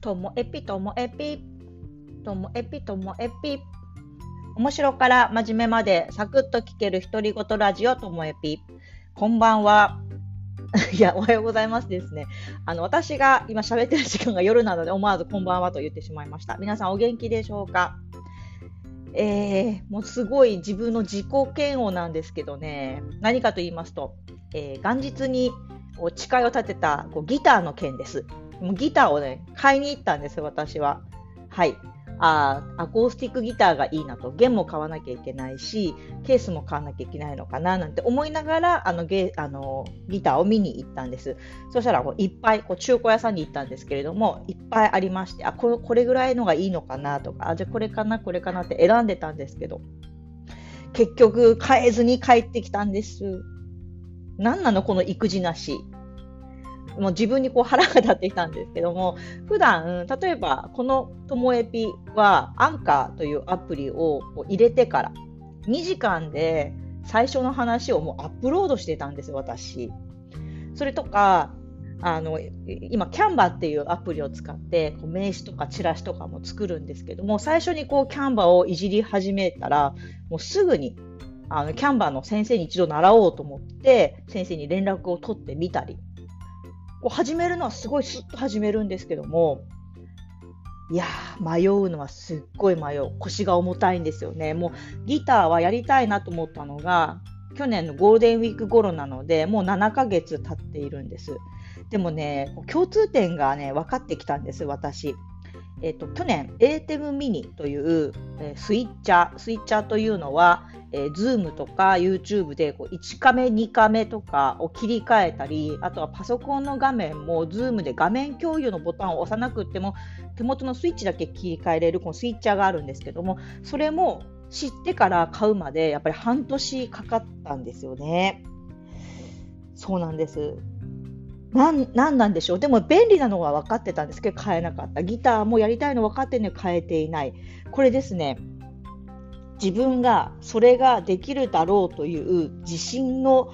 ともエピともエピともエピともエピ面白から真面目までサクッと聞ける独り言ラジオともエピこんばんは いや、おはようございますですね。あの、私が今喋ってる時間が夜なので思わずこんばんはと言ってしまいました。皆さんお元気でしょうか？えー、もうすごい自分の自己嫌悪なんですけどね、何かと言いますと、えー、元日に誓いを立てたこうギターの件です。ギターをね、買いに行ったんです、私は。はい。あアコースティックギターがいいなと、弦も買わなきゃいけないし、ケースも買わなきゃいけないのかななんて思いながら、あのゲあのギターを見に行ったんです。そしたらこういっぱいこう中古屋さんに行ったんですけれども、いっぱいありまして、あここれぐらいのがいいのかなとか、あじゃあこれかな、これかなって選んでたんですけど、結局買えずに帰ってきたんです。何なのこの育児なし。もう自分にこう腹が立ってきたんですけども、普段、例えばこのともえぴはアンカーというアプリを入れてから2時間で最初の話をもうアップロードしてたんです、私。それとか、あの今、キャンバーっていうアプリを使ってこう名刺とかチラシとかも作るんですけども最初にこうキャンバーをいじり始めたらもうすぐにあのキャンバーの先生に一度習おうと思って先生に連絡を取ってみたりこう始めるのはすごいスッと始めるんですけども、いやー、迷うのはすっごい迷う。腰が重たいんですよね。もうギターはやりたいなと思ったのが、去年のゴールデンウィーク頃なので、もう7ヶ月経っているんです。でもね、共通点がね、分かってきたんです、私。えーと、去年 ATEM ミニという、えー、スイッチャースイッチャーというのは、えー、Zoom とか YouTube でこう1カメ2カメとかを切り替えたりあとはパソコンの画面も Zoom で画面共有のボタンを押さなくても手元のスイッチだけ切り替えれるこのスイッチャーがあるんですけどもそれも知ってから買うまでやっぱり半年かかったんですよね。そうなんです。なんなんでしょうでも便利なのは分かってたんですけど買えなかったギターもやりたいの分かってるのに買えていないこれですね自分がそれができるだろうという自信の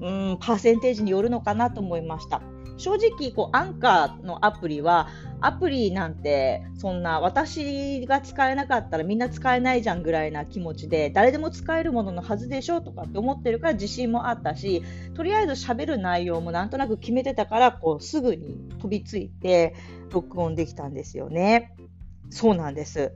うんパーセンテージによるのかなと思いました正直こうアンカーのアプリはアプリなんてそんな私が使えなかったらみんな使えないじゃんぐらいな気持ちで誰でも使えるもののはずでしょとかって思ってるから自信もあったしとりあえず喋る内容もなんとなく決めてたからこうすぐに飛びついて録音できたんですよね。そうなんです。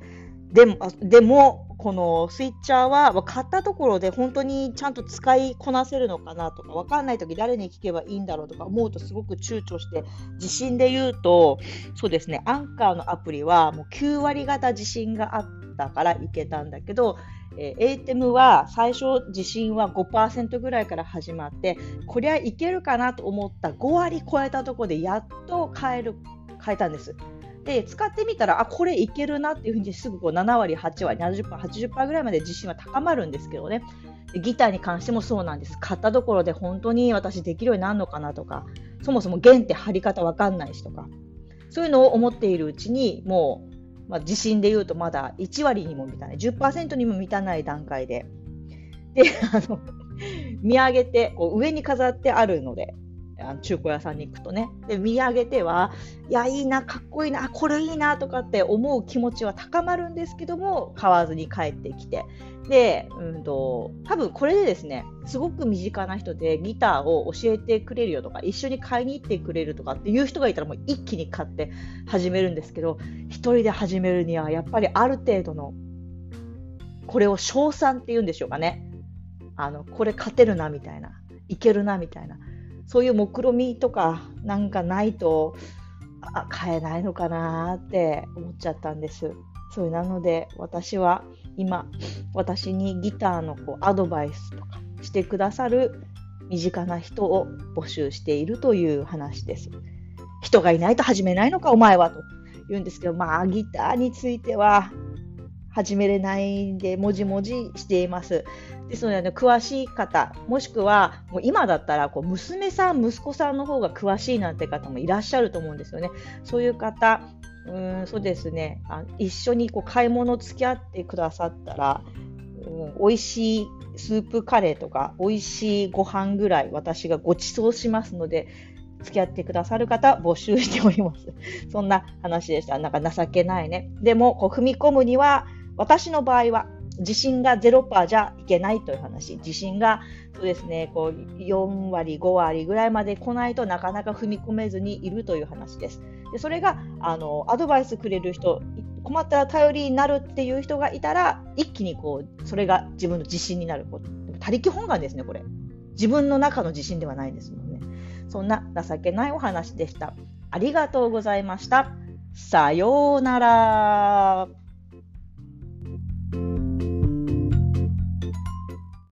でも、でもこのスイッチャーは買ったところで本当にちゃんと使いこなせるのかなとか分かんない時誰に聞けばいいんだろうとか思うとすごく躊躇して自信で言うとそうですねアンカーのアプリはもう9割方自信があったからいけたんだけどえー、ATEM は最初自信は5%ぐらいから始まってこりゃいけるかなと思った5割超えたところでやっと変える変えたんです。で使ってみたらあこれいけるなっていうふうにすぐこう7割8割70%、80%ぐらいまで自信は高まるんですけどね。ギターに関してもそうなんです。買ったところで本当に私できるようになるのかなとかそもそも弦って張り方わかんないしとかそういうのを思っているうちにもう、まあ、自信で言うとまだ1割にも満たない10%にも満たない段階で。であの見上げてこう上に飾ってあるのであの中古屋さんに行くとね。で見上げてはいやいいなかっこいいなこれいいなとかって思う気持ちは高まるんですけども買わずに帰ってきて。で、うんと、多分これでですねすごく身近な人でギターを教えてくれるよとか一緒に買いに行ってくれるとかっていう人がいたらもう一気に買って始めるんですけど1人で始めるにはやっぱりある程度のこれを賞賛っていうんでしょうかね。あのこれ勝てるなみたいな。いけるなみたいな。そういう目論みとかなんかないとあ買えないのかなって思っちゃったんです。そうなので私は今私にギターのこうアドバイスとかしてくださる身近な人を募集しているという話です。人がいないと始めないのかお前はと言うんですけどまあギターについては始めれないんでもじもじしています。ですので、ね、詳しい方、もしくはもう今だったらこう娘さん、息子さんの方が詳しいなんて方もいらっしゃると思うんですよね。そういう方、うんそうですねあ一緒にこう買い物付き合ってくださったら、うん、美味しいスープカレーとか美味しいご飯ぐらい私がご馳走しますので付き合ってくださる方募集しております。そんな話でした。なんか情けないね。でも、こう踏み込むには、私の場合は、自信が0%じゃいけないという話。自信が、そうですね、こう、4割、5割ぐらいまで来ないとなかなか踏み込めずにいるという話です。でそれが、あの、アドバイスくれる人、困ったら頼りになるっていう人がいたら、一気にこう、それが自分の自信になる。他力本願ですね、これ。自分の中の自信ではないですもんね。そんな情けないお話でした。ありがとうございました。さようなら。